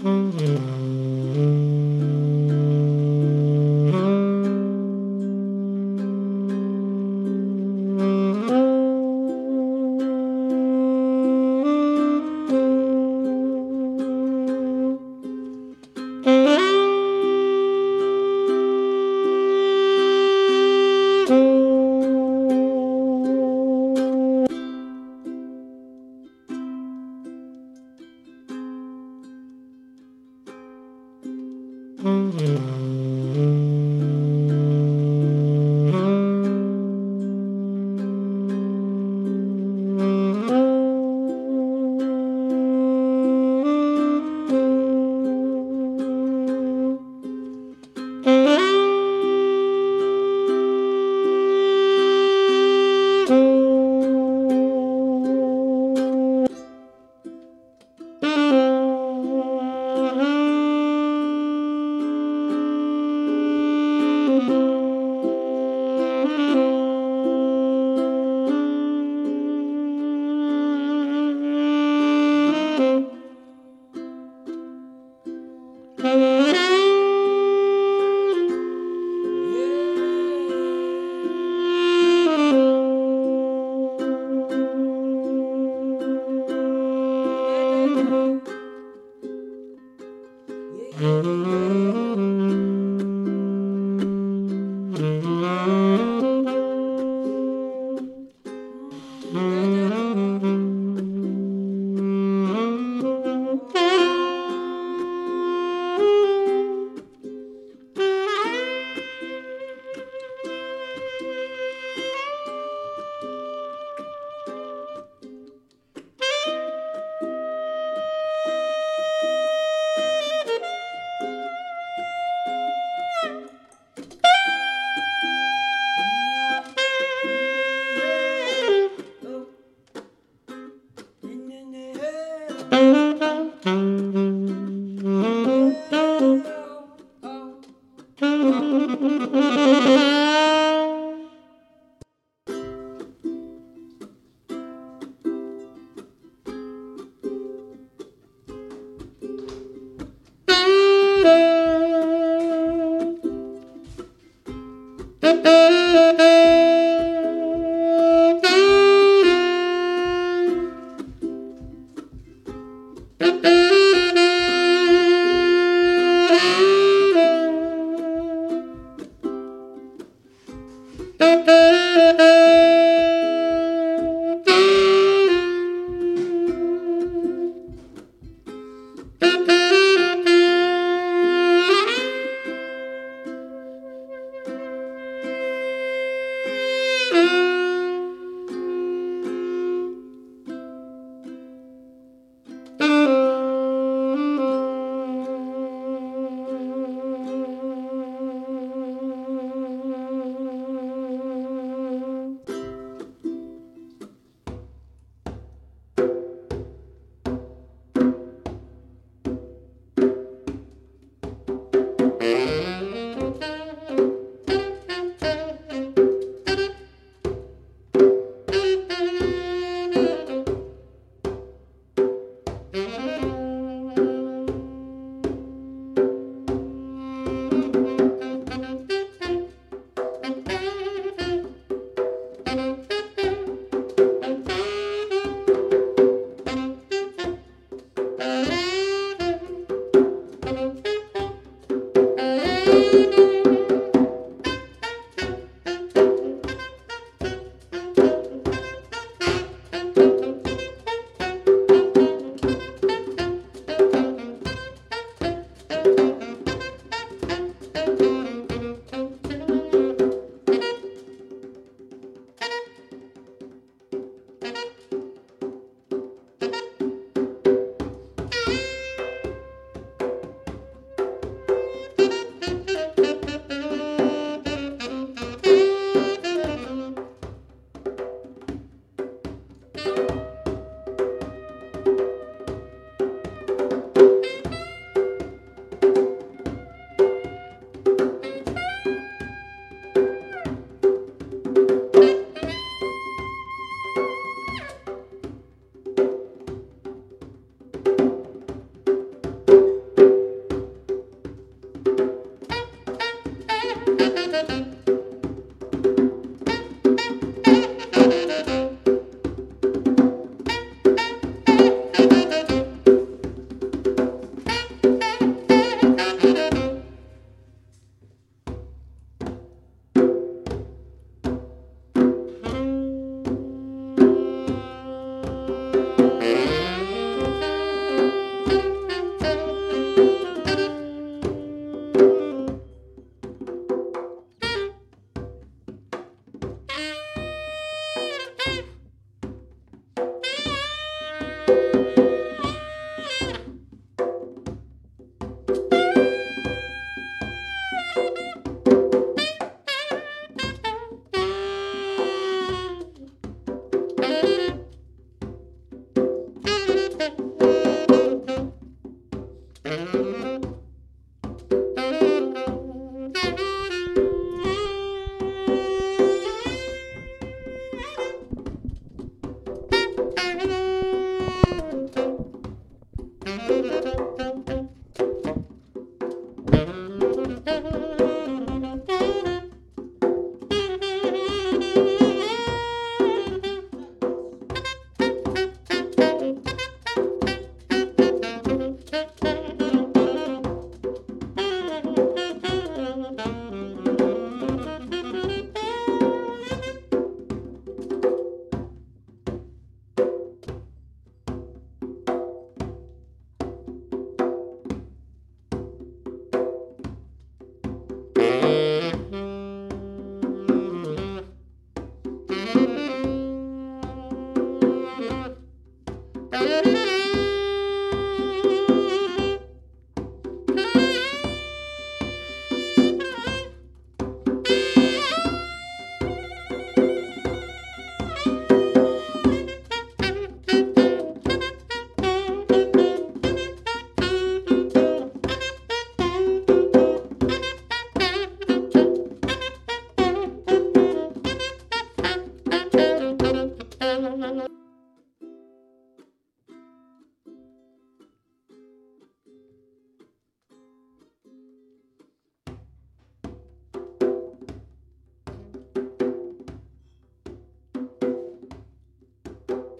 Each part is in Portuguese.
Música Mm-hmm.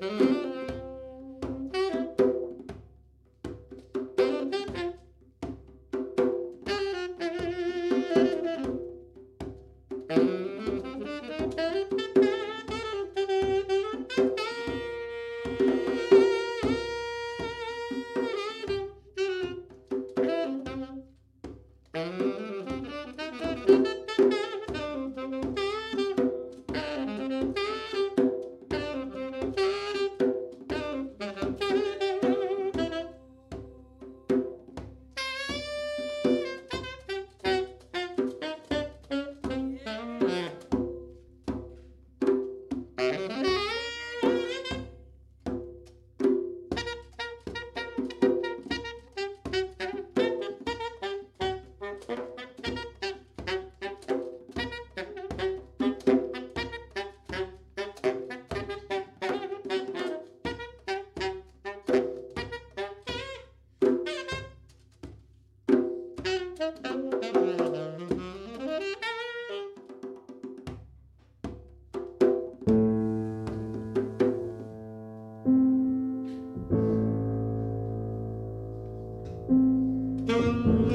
thank you Música